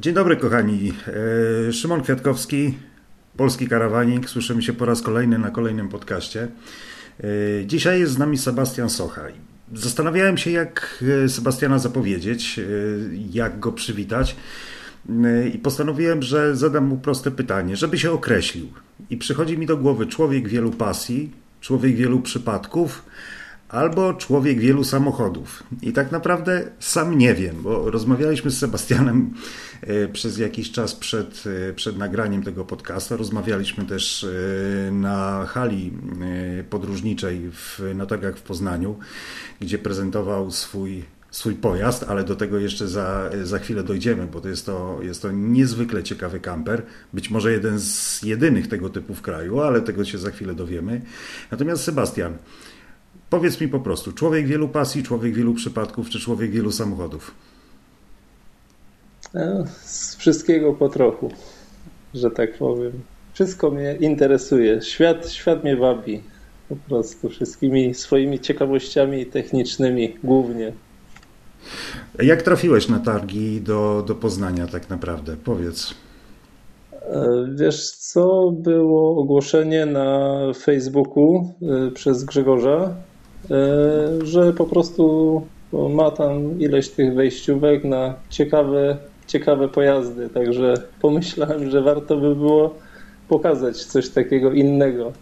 Dzień dobry kochani. E, Szymon Kwiatkowski, Polski Karawanik. Słyszymy się po raz kolejny na kolejnym podcaście. E, dzisiaj jest z nami Sebastian Socha. Zastanawiałem się, jak e, Sebastiana zapowiedzieć, jak go przywitać. I postanowiłem, że zadam mu proste pytanie, żeby się określił. I przychodzi mi do głowy człowiek wielu pasji, człowiek wielu przypadków, albo człowiek wielu samochodów. I tak naprawdę sam nie wiem, bo rozmawialiśmy z Sebastianem e, przez jakiś czas przed, e, przed nagraniem tego podcastu. Rozmawialiśmy też e, na hali podróżniczej w, na targach w Poznaniu, gdzie prezentował swój swój pojazd, ale do tego jeszcze za, za chwilę dojdziemy, bo to jest, to jest to niezwykle ciekawy kamper. Być może jeden z jedynych tego typu w kraju, ale tego się za chwilę dowiemy. Natomiast Sebastian, Powiedz mi po prostu, człowiek wielu pasji, człowiek wielu przypadków, czy człowiek wielu samochodów? E, z wszystkiego po trochu, że tak powiem. Wszystko mnie interesuje. Świat, świat mnie wabi. Po prostu wszystkimi swoimi ciekawościami technicznymi głównie. Jak trafiłeś na targi do, do Poznania tak naprawdę? Powiedz. E, wiesz co, było ogłoszenie na Facebooku e, przez Grzegorza że po prostu ma tam ileś tych wejściówek na ciekawe, ciekawe pojazdy. Także pomyślałem, że warto by było pokazać coś takiego innego.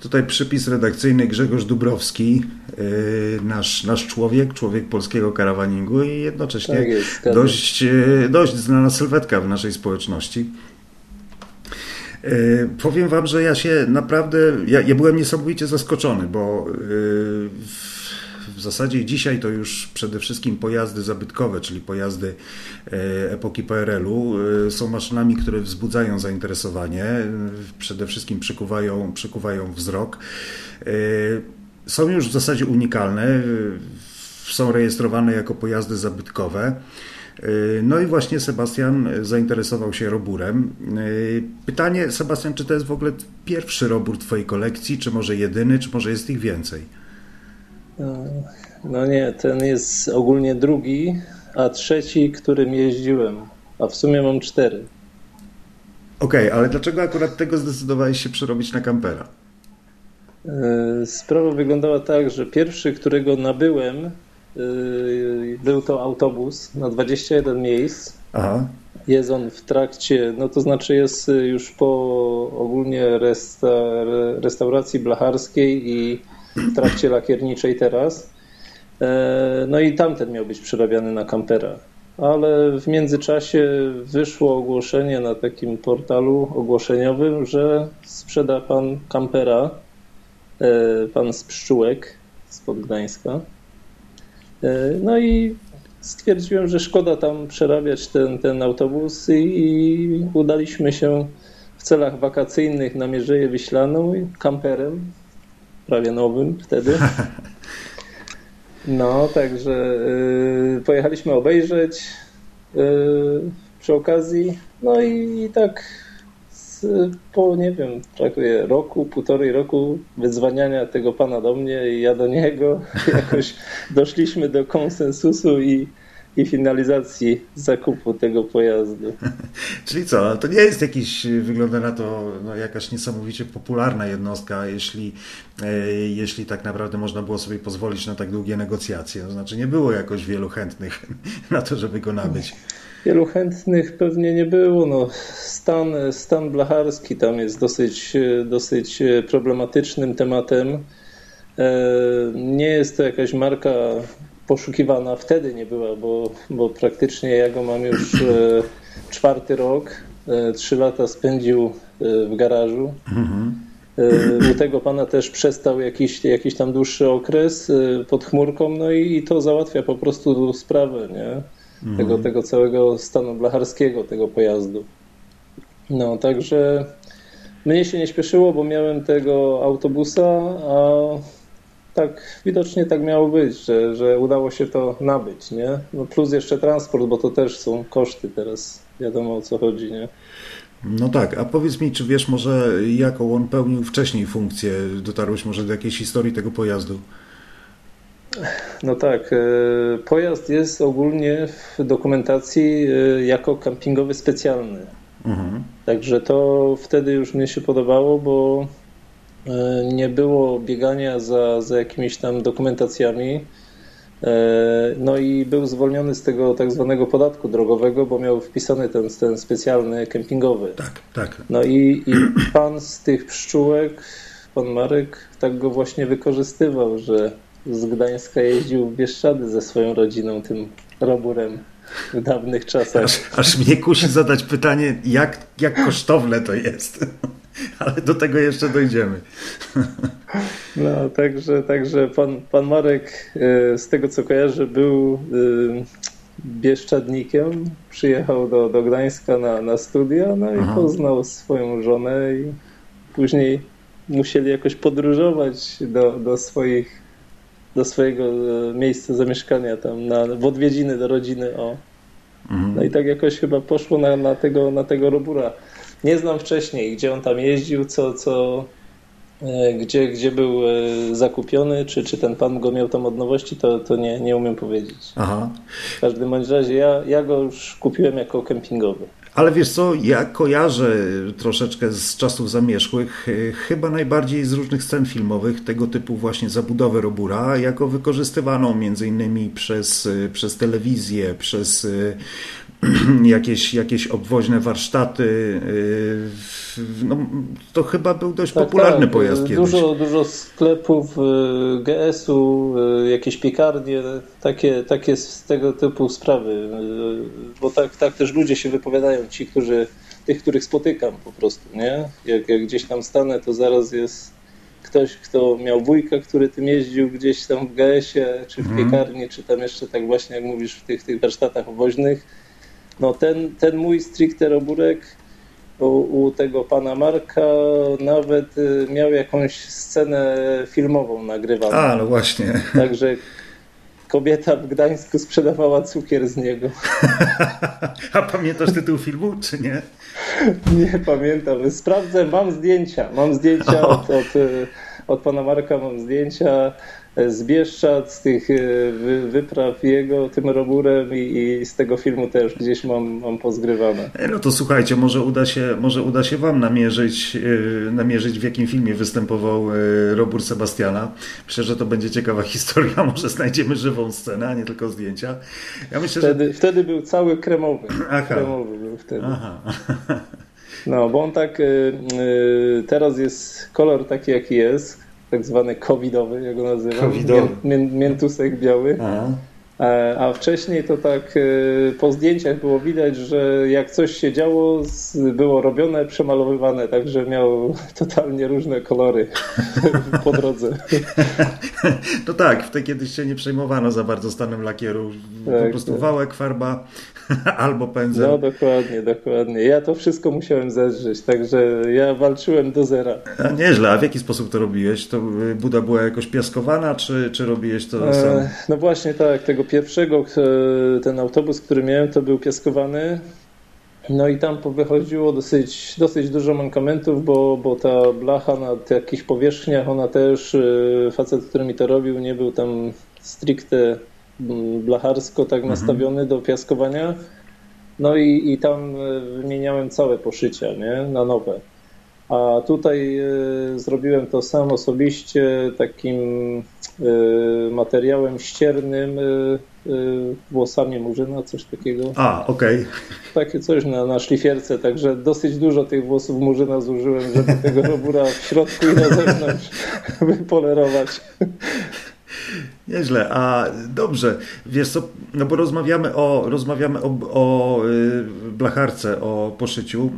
Tutaj przypis redakcyjny Grzegorz Dubrowski, e, nasz, nasz człowiek, człowiek polskiego karawaningu i jednocześnie tak jest, dość, e, dość znana sylwetka w naszej społeczności. E, powiem Wam, że ja się naprawdę, ja, ja byłem niesamowicie zaskoczony, bo e, w zasadzie dzisiaj to już przede wszystkim pojazdy zabytkowe, czyli pojazdy e, epoki PRL-u są maszynami, które wzbudzają zainteresowanie, przede wszystkim przykuwają, przykuwają wzrok. Są już w zasadzie unikalne, są rejestrowane jako pojazdy zabytkowe. Y, no i właśnie Sebastian zainteresował się roburem. Y, pytanie, Sebastian, czy to jest w ogóle pierwszy robór Twojej kolekcji, czy może jedyny, czy może jest ich więcej? No, nie, ten jest ogólnie drugi, a trzeci, którym jeździłem, a w sumie mam cztery. Okej, okay, ale dlaczego akurat tego zdecydowałeś się przerobić na kampera? Sprawa wyglądała tak, że pierwszy, którego nabyłem, był to autobus na 21 miejsc. Aha. Jest on w trakcie, no to znaczy jest już po ogólnie resta, restauracji blacharskiej i w trakcie lakierniczej teraz. Yy, no i tamten miał być przerabiany na kampera. Ale w międzyczasie wyszło ogłoszenie na takim portalu ogłoszeniowym, że sprzeda pan kampera, yy, pan z Pszczółek spod Gdańska. E, no i stwierdziłem, że szkoda tam przerabiać ten, ten autobus i, i udaliśmy się w celach wakacyjnych na Mierzeję Wiślaną kamperem, prawie nowym wtedy. No, także y, pojechaliśmy obejrzeć y, przy okazji. No i, i tak po, nie wiem, prawie roku, półtorej roku wyzwaniania tego pana do mnie i ja do niego, jakoś doszliśmy do konsensusu i, i finalizacji zakupu tego pojazdu. Czyli co, to nie jest jakiś, wygląda na to, no, jakaś niesamowicie popularna jednostka, jeśli, e, jeśli tak naprawdę można było sobie pozwolić na tak długie negocjacje. To znaczy nie było jakoś wielu chętnych na to, żeby go nabyć. Wielu chętnych pewnie nie było. No, stan, stan blacharski tam jest dosyć, dosyć problematycznym tematem. E, nie jest to jakaś marka poszukiwana, wtedy nie była, bo, bo praktycznie ja go mam już e, czwarty rok. E, trzy lata spędził w garażu. U tego pana też przestał jakiś, jakiś tam dłuższy okres pod chmurką, no i, i to załatwia po prostu sprawę, nie? Mhm. tego, tego całego stanu blacharskiego tego pojazdu. No, także mnie się nie śpieszyło, bo miałem tego autobusa, a tak widocznie tak miało być, że, że udało się to nabyć, nie? No plus jeszcze transport, bo to też są koszty teraz, wiadomo o co chodzi, nie? No tak, a powiedz mi, czy wiesz może jaką on pełnił wcześniej funkcję? Dotarłeś może do jakiejś historii tego pojazdu? No tak. Pojazd jest ogólnie w dokumentacji jako kampingowy specjalny. Mhm. Także to wtedy już mi się podobało, bo e, nie było biegania za, za jakimiś tam dokumentacjami. E, no i był zwolniony z tego tak zwanego podatku drogowego, bo miał wpisany ten, ten specjalny kempingowy. Tak, tak. No i, i pan z tych pszczółek, pan Marek, tak go właśnie wykorzystywał, że z Gdańska jeździł w Bieszczady ze swoją rodziną tym roburem w dawnych czasach. Aż, aż mnie kusi zadać pytanie, jak, jak kosztowne to jest. Ale do tego jeszcze dojdziemy. No, także, także pan, pan Marek, e, z tego co kojarzę, był e, bieszczadnikiem. Przyjechał do, do Gdańska na, na studia, no i Aha. poznał swoją żonę i później musieli jakoś podróżować do, do swoich do swojego e, miejsca zamieszkania tam na, w odwiedziny do rodziny. O. Mhm. No i tak jakoś chyba poszło na, na, tego, na tego Robura. Nie znam wcześniej, gdzie on tam jeździł, co, co, e, gdzie, gdzie był e, zakupiony, czy, czy ten pan go miał tam od nowości, to, to nie, nie umiem powiedzieć. Aha. W każdym bądź razie ja, ja go już kupiłem jako kempingowy. Ale wiesz co, ja kojarzę troszeczkę z czasów zamierzchłych, e, chyba najbardziej z różnych scen filmowych, tego typu właśnie zabudowę Robura, jako wykorzystywaną między innymi przez, e, przez telewizję, przez e, jakieś, jakieś obwoźne warsztaty. Y, no, to chyba był dość tak, popularny tak. pojazd kiedyś. Dużo, dużo sklepów y, GS-u, y, jakieś piekarnie, takie, takie z tego typu sprawy. Bo tak, tak też ludzie się wypowiadają, ci, którzy, tych, których spotykam po prostu, nie? Jak, jak gdzieś tam stanę, to zaraz jest ktoś, kto miał wujka, który tym jeździł gdzieś tam w GS-ie, czy w mhm. piekarni, czy tam jeszcze tak właśnie, jak mówisz, w tych, tych warsztatach obwoźnych no ten, ten mój stricte roburek u, u, tego pana Marka nawet y, miał jakąś scenę filmową nagrywaną. A, no właśnie. Także kobieta w Gdańsku sprzedawała cukier z niego. A pamiętasz tytuł filmu, czy nie? Nie pamiętam. Sprawdzę, mam zdjęcia. Mam zdjęcia od, od, y, od pana Marka, mam zdjęcia z Bieszczad, z tych e, wypraw jego tym roburem i, i, z tego filmu też gdzieś mam, mam pozgrywane. E, no to słuchajcie, może uda się, może uda się wam namierzyć, e, namierzyć w jakim filmie występował robór Sebastiana. Myślę, że to będzie ciekawa historia, może znajdziemy żywą scenę, a nie tylko zdjęcia. Ja myślę, wtedy, że... wtedy był cały kremowy. Aha. Kremowy był wtedy. Aha. No, bo on tak, teraz jest kolor taki jaki jest, tak zwany covidowy, jak go nazywam, covidowy. miętusek biały. Aha. E, a wcześniej to tak e, po zdjęciach było widać, że jak coś się działo, było robione, przemalowywane, także miał totalnie różne kolory po drodze. No tak, wtedy kiedyś się nie przejmowano za bardzo stanem lakieru. Tak, po prostu tak. wałek, farba albo pędzel. No dokładnie, dokładnie. Ja to wszystko musiałem zedrzeć, także ja walczyłem do zera. A nieźle, a w jaki sposób to robiłeś? To y, Buda była jakoś piaskowana, czy, czy robiłeś to e, sam? No właśnie tak, tego pierwszego, e, ten autobus, który miałem, to był piaskowany. No i tam wychodziło dosyć, dosyć dużo mankamentów, bo, bo ta blacha na takich powierzchniach, ona też, e, facet, który mi to robił, nie był tam stricte mm, blacharsko tak mhm. nastawiony do piaskowania. No i, i tam e, wymieniałem całe poszycia nie? na nowe. A tutaj zrobiłem to sam osobiście takim materiałem ściernym Y, włosami murzyna, coś takiego. A, okej. Okay. Takie coś na, na szlifierce, także dosyć dużo tych włosów murzyna zużyłem, żeby tego robura w środku i na zewnątrz wypolerować. Nieźle, a dobrze, wiesz co, no bo rozmawiamy o, rozmawiamy o, o y, blacharce, o poszyciu,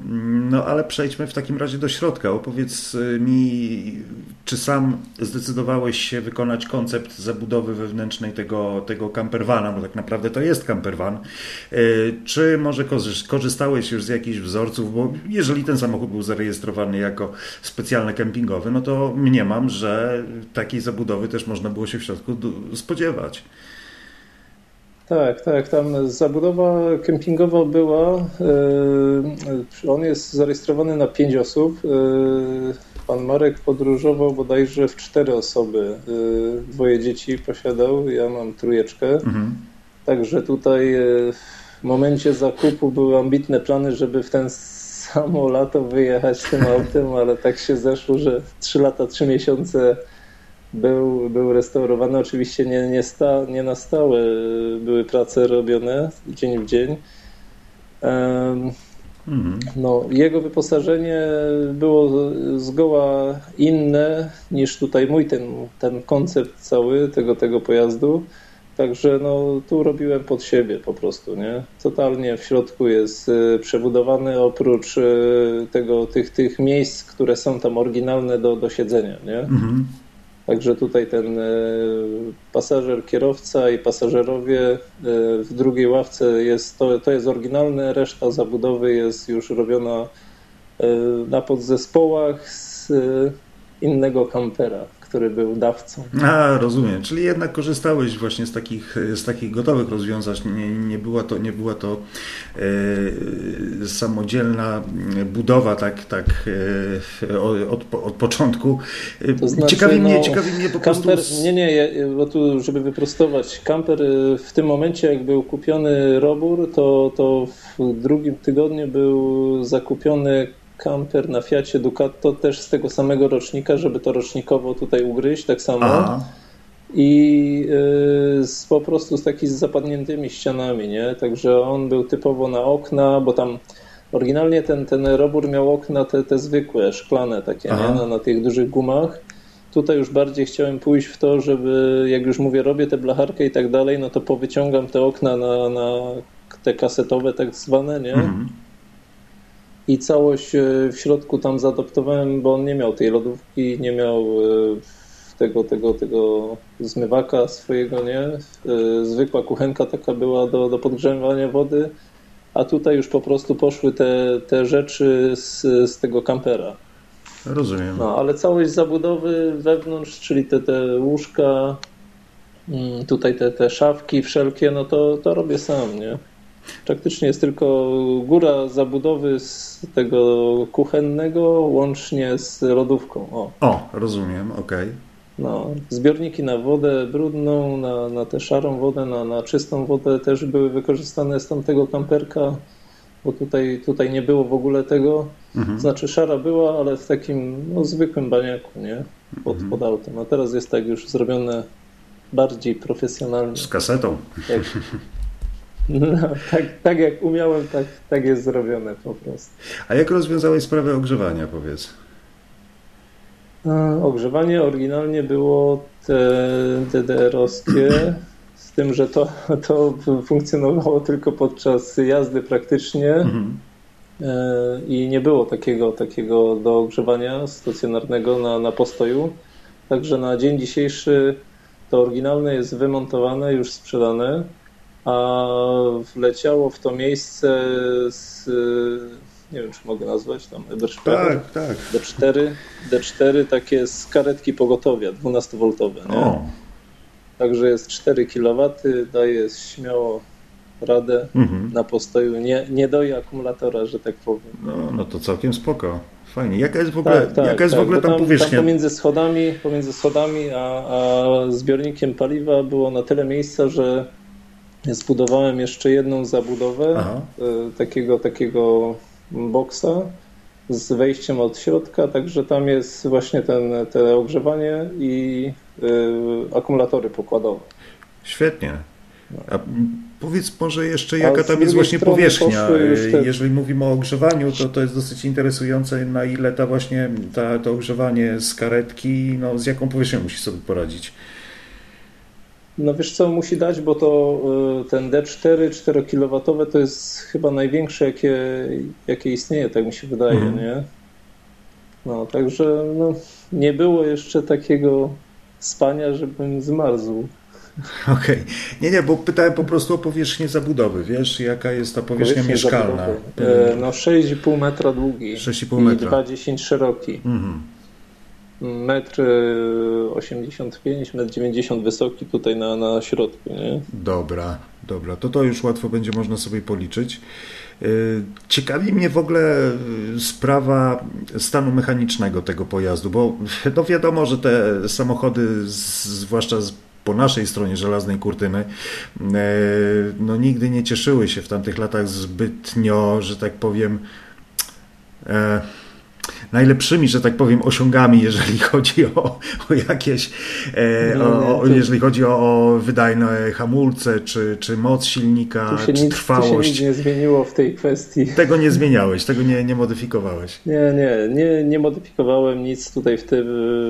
no ale przejdźmy w takim razie do środka. Opowiedz y, mi, czy sam zdecydowałeś się wykonać koncept zabudowy wewnętrznej tego, tego campervana, bo tak naprawdę to jest campervan, y, czy może korzystałeś już z jakichś wzorców, bo jeżeli ten samochód był zarejestrowany jako specjalny kempingowy, no to mniemam, że takiej zabudowy też można było się w środku spodziewać. Tak, tak. Tam zabudowa kempingowa była. E, on jest zarejestrowany na pięć osób. E, pan Marek podróżował bodajże w cztery osoby. Dwoje dzieci posiadał, ja mam trójeczkę. Mhm. Także tutaj w momencie zakupu były ambitne plany, żeby w ten samo lato wyjechać tym autem, ale tak się zeszło, że 3 lata, 3 miesiące był, był restaurowany. Oczywiście nie, nie, sta, nie na stałe były prace robione dzień w dzień. Mhm. No, jego wyposażenie było zgoła inne niż tutaj mój ten, ten koncept cały tego, tego pojazdu. Także no, tu robiłem pod siebie po prostu, nie? Totalnie w środku jest y, przebudowany oprócz y, tego, tych, tych miejsc, które są tam oryginalne do, do siedzenia, nie? Mhm. Także tutaj ten y, pasażer, kierowca i pasażerowie w drugiej ławce jest, to, to jest oryginalne, reszta zabudowy jest już robiona na podzespołach z innego kampera który był dawcą. A, rozumiem. Czyli jednak korzystałeś właśnie z takich, z takich gotowych rozwiązań. Nie, nie była to, nie była to e, samodzielna budowa tak, tak e, od, od początku. To znaczy, ciekawi, mnie, no, ciekawi mnie po prostu... Nie, nie, bo tu, żeby wyprostować, kamper e, w tym momencie, jak był kupiony Robur, to, to w drugim tygodniu był zakupiony kamper na Fiacie Ducato też z tego samego rocznika, żeby to rocznikowo tutaj ugryźć, tak samo. Aha. I y, z, po prostu z takimi zapadniętymi ścianami, nie? Także on był typowo na okna, bo tam oryginalnie ten, ten robór miał okna te, te zwykłe, szklane takie, nie? Na, na tych dużych gumach. Tutaj już bardziej chciałem pójść w to, żeby, jak już mówię, robię tę blacharkę i tak dalej, no to powyciągam te okna na, na te kasetowe tak zwane, nie? Mhm i całość e, w środku tam zaadoptowałem, bo on nie miał tej lodówki, nie miał e, tego, tego, tego zmywaka swojego, nie? E, zwykła kuchenka taka była do, do podgrzewania wody, a tutaj już po prostu poszły te, te rzeczy z, z tego kampera. Rozumiem. No, ale całość zabudowy wewnątrz, czyli te, te łóżka, mm, tutaj te, te szafki wszelkie, no to, to robię sam, nie? Praktycznie jest tylko góra zabudowy z tego kuchennego łącznie z lodówką. O, o rozumiem, okej. Okay. No, zbiorniki na wodę brudną, na, na tę szarą wodę, na, na czystą wodę też były wykorzystane z tamtego kamperka, bo tutaj, tutaj nie było w ogóle tego. Mhm. Znaczy szara była, ale w takim no, zwykłym baniaku, nie? Pod, mhm. pod autem. A teraz jest tak już zrobione bardziej profesjonalnie. Z kasetą. Jak, No, tak, tak jak umiałem, tak, tak jest zrobione po prostu. A jak rozwiązałeś sprawę ogrzewania, powiedz? Ogrzewanie oryginalnie było te DDR-owskie, z tym, że to, to funkcjonowało tylko podczas jazdy praktycznie mhm. E, i nie było takiego, takiego do ogrzewania stacjonarnego na, na postoju. Także na dzień dzisiejszy to oryginalne jest wymontowane, już sprzedane a wleciało w to miejsce z, nie wiem, czy mogę nazwać tam Eberszpeer. Tak, tak. D4, D4 takie z karetki pogotowia, 12V. Nie? Także jest 4 kW, daje śmiało radę mhm. na postoju, nie, nie doi akumulatora, że tak powiem. No, no to całkiem spoko. Fajnie. Jaka jest w ogóle, tak, tak, jaka jest tak, w ogóle tam, tam powierzchnia? Tam pomiędzy schodami, pomiędzy schodami a, a zbiornikiem paliwa było na tyle miejsca, że Zbudowałem jeszcze jedną zabudowę Aha. E, takiego, takiego boksa z wejściem od środka, także tam jest właśnie ten, te ogrzewanie i y, akumulatory pokładowe. Świetnie. A powiedz może jeszcze, jaka tam jest właśnie powierzchnia. Te... Jeżeli mówimy o ogrzewaniu, to to jest dosyć interesujące, na ile ta właśnie ta, to ogrzewanie z karetki, no, z jaką powierzchnią musi sobie poradzić. No wiesz co musi dać, bo to y, ten D4 4 kW to jest chyba największe jakie, jakie istnieje, tak mi się wydaje, mhm. nie? No także no, nie było jeszcze takiego spania, żebym zmarzł. Okej. Okay. Nie, nie, bo pytałem po prostu o powierzchnię zabudowy, wiesz, jaka jest ta powierzchnia mieszkalna? E, no 6,5 metra długi 6,5 metra. i 2,10 szeroki. Mhm metr 85, metr 90 wysoki tutaj na, na środku. Nie? Dobra, dobra. To to już łatwo będzie można sobie policzyć. Ciekawi mnie w ogóle sprawa stanu mechanicznego tego pojazdu, bo no wiadomo, że te samochody, zwłaszcza po naszej stronie żelaznej kurtyny, no nigdy nie cieszyły się w tamtych latach zbytnio, że tak powiem, najlepszymi, że tak powiem, osiągami, jeżeli chodzi o, o jakieś, e, o, o, jeżeli chodzi o, o wydajne hamulce, czy, czy moc silnika, czy nic, trwałość. Tu się nic nie zmieniło w tej kwestii. Tego nie zmieniałeś, tego nie, nie modyfikowałeś. Nie, nie, nie, nie modyfikowałem nic tutaj w, te,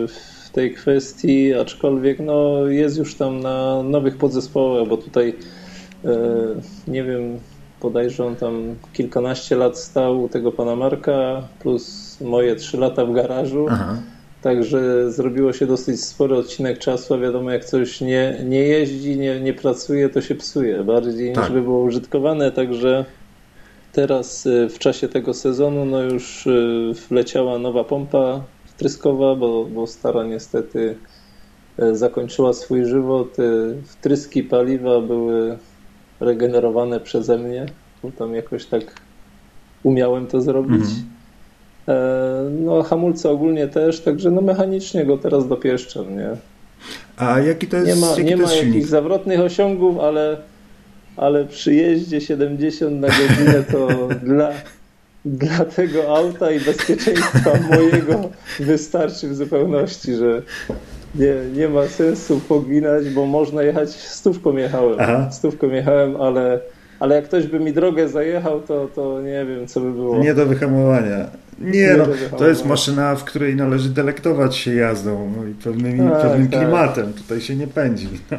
w tej kwestii, aczkolwiek no, jest już tam na nowych podzespołach, bo tutaj e, nie wiem, bodajże on tam kilkanaście lat stał u tego pana Marka, plus moje trzy lata w garażu. Aha. Także zrobiło się dosyć spory odcinek czasu, a wiadomo, jak coś nie, nie jeździ, nie, nie pracuje, to się psuje bardziej tak. niż by było użytkowane. Także teraz y, w czasie tego sezonu no już y, wleciała nowa pompa wtryskowa, bo, bo stara niestety y, zakończyła swój żywot. Wtryski paliwa były regenerowane przeze mnie. Tam jakoś tak umiałem to zrobić. Mhm. E, no hamulce ogólnie też, także no mechanicznie go teraz dopieszczam, nie? A jaki to jest Nie ma, jaki nie ma jakichś zawrotnych osiągów, ale, ale przy jeździe 70 na godzinę to dla, dla tego auta i bezpieczeństwa mojego wystarczy w zupełności, że nie, nie ma sensu poginać, bo można jechać, stówką jechałem, Aha. stówką jechałem, ale ale jak ktoś by mi drogę zajechał, to, to nie wiem, co by było. Nie do wyhamowania. Nie, no, to jest maszyna, w której należy delektować się jazdą no i pewnymi, tak, pewnym tak. klimatem. Tutaj się nie pędzi. No.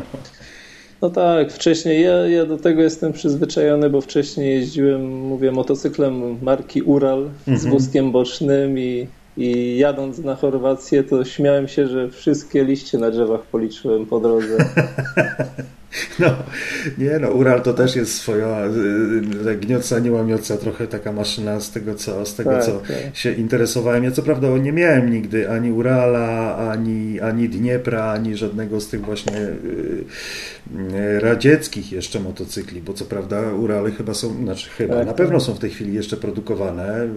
no tak, wcześniej ja, ja do tego jestem przyzwyczajony, bo wcześniej jeździłem, mówię, motocyklem marki Ural mhm. z wózkiem bocznym i, i jadąc na Chorwację, to śmiałem się, że wszystkie liście na drzewach policzyłem po drodze. No, nie no, Ural to też jest swoja y, gniotca, nie łamioca, trochę taka maszyna z tego, co, z tego, tak, co tak. się interesowałem. Ja co prawda nie miałem nigdy ani Urala, ani, ani Dniepra, ani żadnego z tych właśnie y, radzieckich jeszcze motocykli, bo co prawda Urale chyba są, znaczy chyba, tak, na pewno tak. są w tej chwili jeszcze produkowane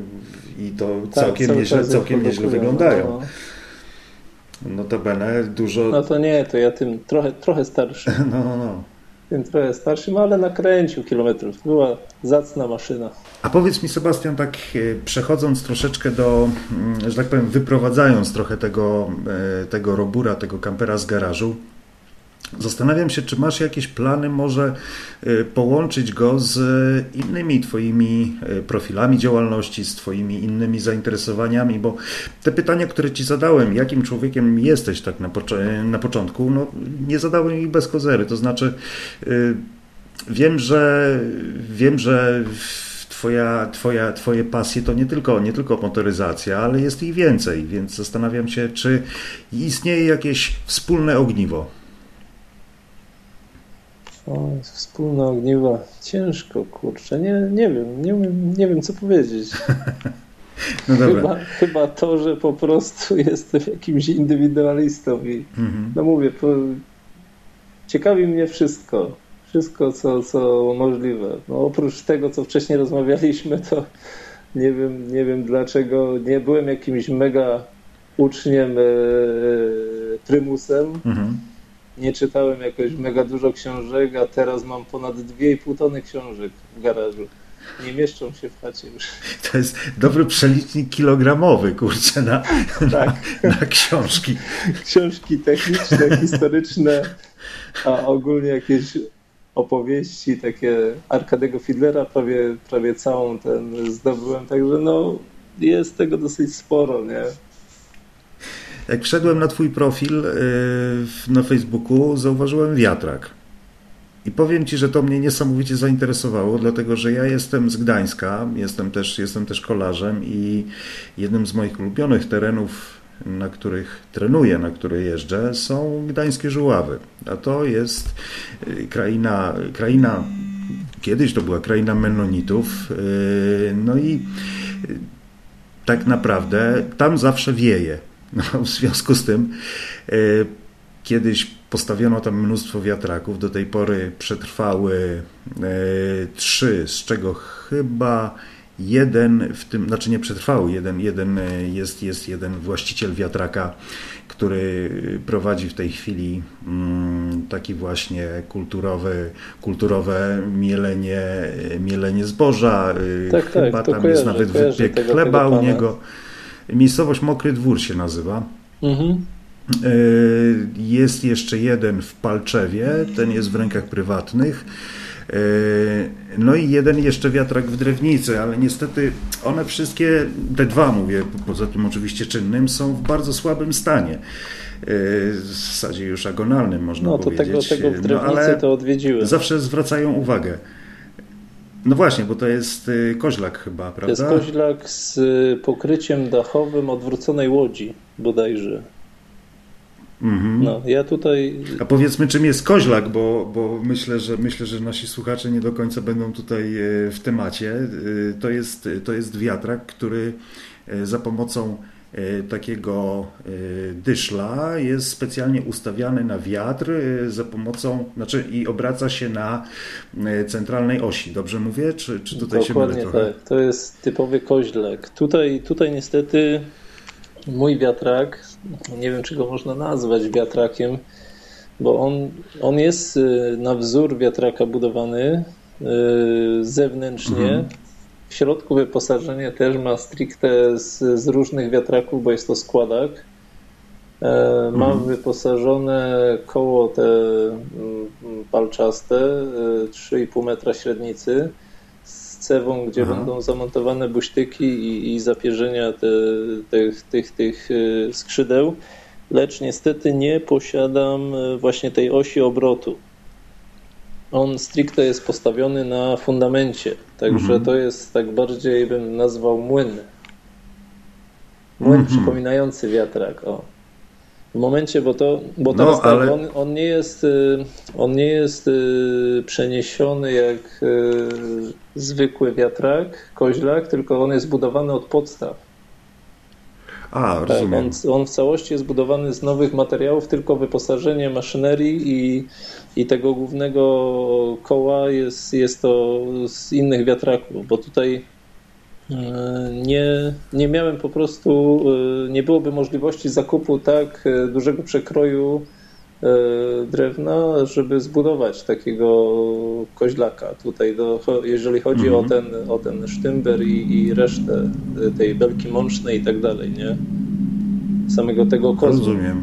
i to tak, całkiem, nieźle, całkiem nieźle wyglądają. No. Notabene dużo... No to nie, to ja tym trochę, trochę starszy. No, no, no. Tym trochę starszym, ale nakręcił kilometrów. Była zacna maszyna. A powiedz mi Sebastian, tak e, przechodząc troszeczkę do, mm, że tak powiem, wyprowadzając trochę tego, e, tego robura, tego kampera z garażu, Zastanawiam się, czy masz jakieś plany, może y, połączyć go z innymi Twoimi y, profilami działalności, z Twoimi innymi zainteresowaniami, bo te pytania, które Ci zadałem, jakim człowiekiem jesteś tak na, na początku, no, nie zadałem ich bez kozery. To znaczy, y, wiem, że wiem, że Twoja, twoja, twoje pasje to nie tylko, nie tylko motoryzacja, ale jest ich więcej, więc zastanawiam się, czy istnieje jakieś wspólne ogniwo. O, wspólne ogniwa. Ciężko, kurczę. Nie, nie wiem, nie, nie wiem co powiedzieć. No chyba, chyba to, że po prostu jestem jakimś indywidualistą i mhm. no mówię, po, ciekawi mnie wszystko. Wszystko, co, co możliwe. No, oprócz tego, co wcześniej rozmawialiśmy, to nie wiem, nie wiem dlaczego nie byłem jakimś mega uczniem, e, e prymusem. Mhm nie czytałem jakoś mega dużo książek, a teraz mam ponad 2,5 tony książek w garażu. Nie mieszczą się w chacie już. To jest dobry przelicznik kilogramowy, kurczę, na, tak. na, na książki. Książki techniczne, historyczne, a ogólnie jakieś opowieści, takie Arkadego Fidlera prawie, prawie całą ten zdobyłem, także no jest tego dosyć sporo, nie? Jak wszedłem na Twój profil y, na Facebooku, zauważyłem wiatrak. I powiem Ci, że to mnie niesamowicie zainteresowało, dlatego że ja jestem z Gdańska, jestem też, jestem też kolarzem i jednym z moich ulubionych terenów, na których trenuję, na które jeżdżę, są gdańskie żuławy. A to jest y, kraina, kraina kiedyś to była kraina Mennonitów. Y, no i tak naprawdę tam zawsze wieje. No, w związku z tym e, kiedyś postawiono tam mnóstwo wiatraków. Do tej pory przetrwały trzy, z czego chyba jeden w tym, znaczy nie przetrwał, jeden, jeden jest, jest jeden właściciel wiatraka, który prowadzi w tej chwili mm, taki właśnie kulturowy, kulturowe mielenie, mielenie zboża. Tak, tak Chyba tak, tam jest nawet wypiek chleba u niego. Miejscowość Mokry Dwór się nazywa. Mhm. E, jest jeszcze jeden w Palczewie, ten jest w rękach prywatnych. E, no i jeden jeszcze wiatrak w drewnicy, ale niestety one wszystkie, te dwa mówię, poza tym oczywiście czynnym, są w bardzo słabym stanie. E, w zasadzie już agonalnym można no, to powiedzieć. Tego, tego w drewnicy no, ale to odwiedziłem. Zawsze zwracają uwagę. No właśnie, bo to jest y, koźlak chyba, prawda? To jest koźlak z y, pokryciem dachowym odwróconej łodzi bodajże. Mhm. No, ja tutaj... A powiedzmy, czym jest koźlak, bo, bo myślę, że, myślę, że nasi słuchacze nie do końca będą tutaj y, w temacie. To jest, to jest wiatrak, który za pomocą takiego e, dyszla jest specjalnie ustawiany na wiatr e, za pomocą, znaczy i obraca się na centralnej osi. Dobrze mówię? Czy, czy tutaj Dokładnie się mylę trochę? tak. To jest typowy koźlek. Tutaj, tutaj niestety mój wiatrak, nie wiem czy go można nazwać wiatrakiem, bo on, on jest na wzór wiatraka budowany zewnętrznie, mhm. W środku wyposażenie też ma stricte z, z różnych wiatraków, bo jest to składak. E, mam mhm. wyposażone koło te mm, palczaste, 3,5 e, metra średnicy z cewą, gdzie Aha. będą zamontowane buźtyki i, i zapierzenia te, tych, tych, tych e, skrzydeł, lecz niestety nie posiadam właśnie tej osi obrotu on stricte jest postawiony na fundamencie, także mhm. to jest tak bardziej bym nazwał młyn. Młyn mhm. przypominający wiatrak. O. W momencie, bo to, bo teraz no, tak, ale... on, on, nie jest, y, on nie jest y, przeniesiony jak y, zwykły wiatrak, koźlak, tylko on jest budowany od podstaw. A, tak, rozumiem. on, on, w całości jest budowany z nowych materiałów, tylko wyposażenie maszynerii i, i tego głównego koła jest, jest to z innych wiatraków, bo tutaj e, nie, nie miałem po prostu, e, nie byłoby możliwości zakupu tak e, dużego przekroju drewna, żeby zbudować takiego koźlaka. Tutaj, do, jeżeli chodzi mhm. o, ten, o ten sztymber i, i resztę tej belki mącznej i tak dalej, nie? Samego tego kozła. Rozumiem.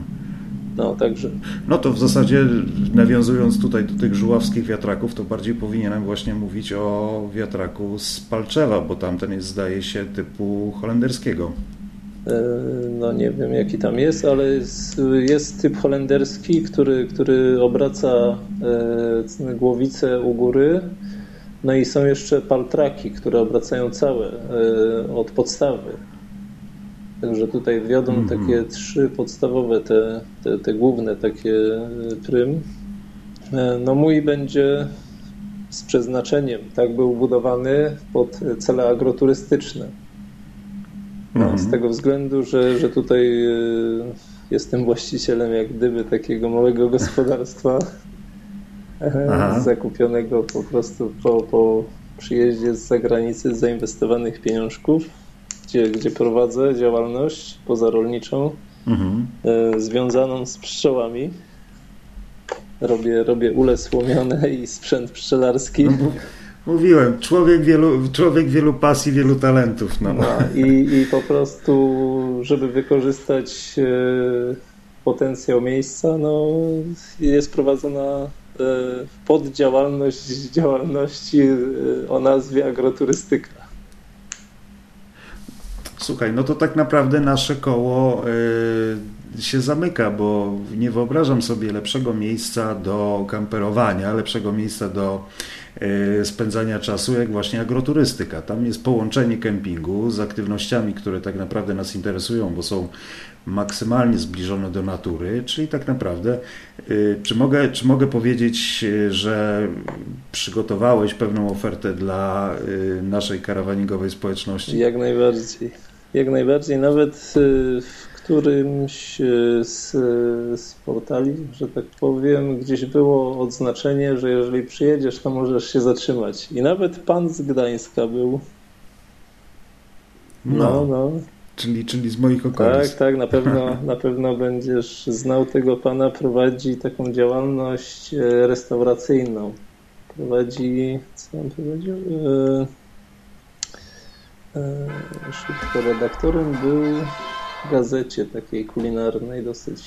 No, także. No to w zasadzie nawiązując tutaj do tych żuławskich wiatraków, to bardziej powinienem właśnie mówić o wiatraku z Palczewa, bo tamten jest zdaje się typu holenderskiego. E, no nie wiem jaki tam jest, ale jest, jest typ holenderski, który, który obraca e, głowicę u góry. No i są jeszcze paltraki, które obracają całe e, od podstawy. Także tutaj wiodą mm -hmm. takie trzy podstawowe, te, te, te główne takie prym. No mój będzie z przeznaczeniem, tak był budowany pod cele agroturystyczne no, z mhm. tego względu, że, że tutaj e, jestem właścicielem jak gdyby takiego małego gospodarstwa e, Aha. zakupionego po prostu po, po przyjeździe z zagranicy z zainwestowanych pieniążków, gdzie, gdzie prowadzę działalność pozarolniczą mhm. E, związaną z pszczołami. Robię, robię ule słomione i sprzęt pszczelarski. Mhm. Mówiłem, człowiek wielu, człowiek wielu pasji, wielu talentów. No. no i, I po prostu, żeby wykorzystać e, potencjał miejsca, no, jest prowadzona e, poddziałalność działalności e, o nazwie agroturystyka. Słuchaj, no to tak naprawdę nasze koło się zamyka, bo nie wyobrażam sobie lepszego miejsca do kamperowania, lepszego miejsca do spędzania czasu, jak właśnie agroturystyka. Tam jest połączenie kempingu z aktywnościami, które tak naprawdę nas interesują, bo są maksymalnie zbliżone do natury, czyli tak naprawdę, e, czy mogę, czy mogę powiedzieć, e, że przygotowałeś pewną ofertę dla naszej karawaningowej społeczności? Jak najbardziej. Jak najbardziej. Nawet w którymś z, z portali, że tak powiem, gdzieś było odznaczenie, że jeżeli przyjedziesz, to możesz się zatrzymać. I nawet pan z Gdańska był. No, no. no. Czyli, czyli z moich okolic. Tak, tak, na pewno, na pewno będziesz znał tego pana. Prowadzi taką działalność e, restauracyjną. Prowadzi, co on prowadził? E, e, szybko redaktorem był gazecie takiej kulinarnej, dosyć,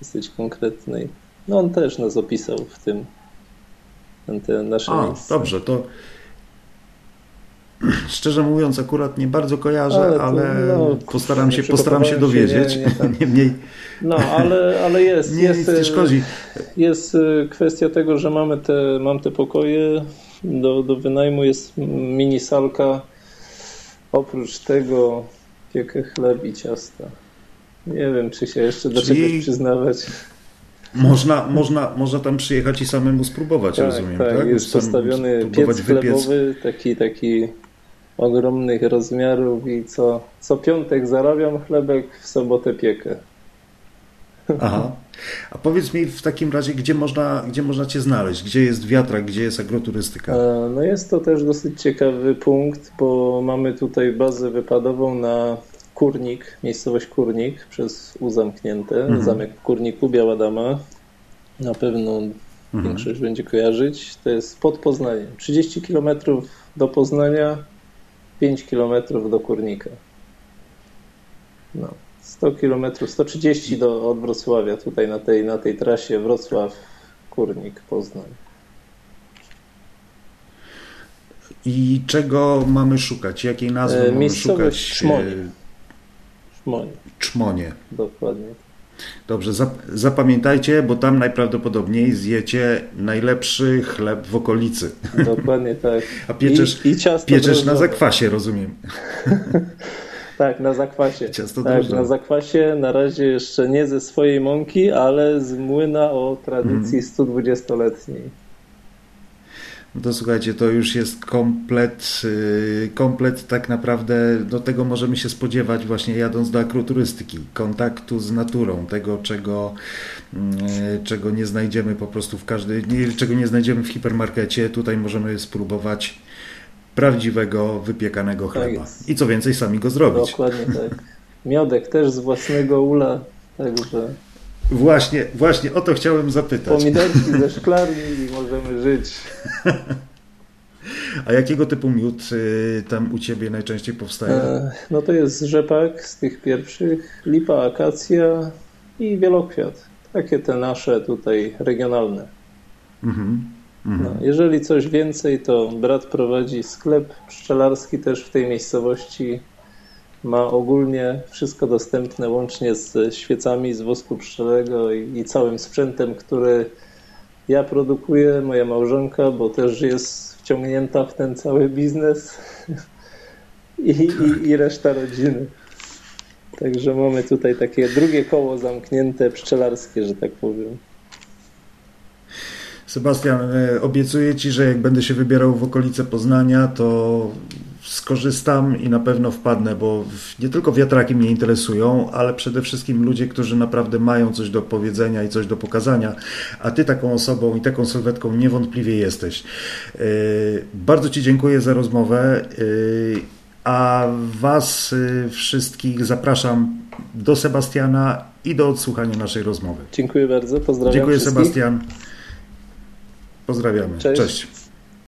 dosyć konkretnej. No on też nas opisał w tym, ten, te nasze A, miejsce. Dobrze, to Szczerze mówiąc, akurat nie bardzo kojarzę, ale, to, ale no, postaram się, postaram się dowiedzieć. Nie, nie, Niemniej. No, ale, ale jest. nie, jest, nie szkodzi. Jest y, kwestia tego, że mamy te, mam te pokoje do, do wynajmu, jest mini salka. Oprócz tego piekę chleb i ciasta. Nie wiem, czy się jeszcze do Czyli... czegoś przyznawać. Można, można, można tam przyjechać i samemu spróbować, tak, rozumiem. Tak, tak? jest postawiony piec chlebowy, taki, taki ogromnych rozmiarów i co, co piątek zarabiam chlebek, w sobotę piekę. Aha. A powiedz mi w takim razie, gdzie można, gdzie można Cię znaleźć? Gdzie jest wiatrak, gdzie jest agroturystyka? E, no jest to też dosyć ciekawy punkt, bo mamy tutaj bazę wypadową na Kurnik, miejscowość Kurnik, przez U zamknięte, mhm. zamek w Kurniku, Biała Dama. Na pewno mhm. większość będzie kojarzyć. To jest pod Poznaniem. 30 km do Poznania, 5 km do Kurnika. No, 100 km, 130 do, od Wrocławia, tutaj na tej, na tej trasie Wrocław-Kurnik, Poznań. I czego mamy szukać? Jakiej nazwy e, mamy szukać? Czmonie. Czmonie. Czmonie. Dokładnie. Dobrze, zapamiętajcie, bo tam najprawdopodobniej zjecie najlepszy chleb w okolicy. Dokładnie tak. A pieczesz, I, i pieczesz na zakwasie, rozumiem. tak, na zakwasie. Ciasto tak, na zakwasie, na razie jeszcze nie ze swojej mąki, ale z młyna o tradycji mm. 120-letniej. No to słuchajcie, to już jest komplet, y, komplet tak naprawdę, do tego możemy się spodziewać właśnie jadąc do akroturystyki, kontaktu z naturą, tego czego, y, czego nie znajdziemy po prostu w każdej, czego nie znajdziemy w hipermarkecie, tutaj możemy spróbować prawdziwego, wypiekanego tak chleba. Tak I co więcej, sami go zrobić. Dokładnie tak. Miodek też z własnego ula, także... Właśnie, właśnie o to chciałem zapytać. Pomidorki ze szklarni i możemy żyć. A jakiego typu miód y, tam u Ciebie najczęściej powstaje? E, no to jest rzepak z tych pierwszych, lipa, akacja i wielokwiat. Takie te nasze tutaj regionalne. Mhm. No, jeżeli coś więcej, to brat prowadzi sklep pszczelarski też w tej miejscowości ma ogólnie wszystko dostępne, łącznie z świecami z wosku pszczelego i, i całym sprzętem, który ja produkuję, moja małżonka, bo też jest wciągnięta w ten cały biznes i, i, i reszta rodziny. Także mamy tutaj takie drugie koło zamknięte, pszczelarskie, że tak powiem. Sebastian, e, obiecuję Ci, że jak będę się wybierał w okolice Poznania, to skorzystam i na pewno wpadnę, bo nie tylko wiatraki mnie interesują, ale przede wszystkim ludzie, którzy naprawdę mają coś do powiedzenia i coś do pokazania, a Ty taką osobą i taką sylwetką niewątpliwie jesteś. E, bardzo Ci dziękuję za rozmowę. E, a Was wszystkich zapraszam do Sebastiana i do odsłuchania naszej rozmowy. Dziękuję bardzo, pozdrawiam. Dziękuję wszystkich. Sebastian. Pozdrawiamy. Cześć. Cześć.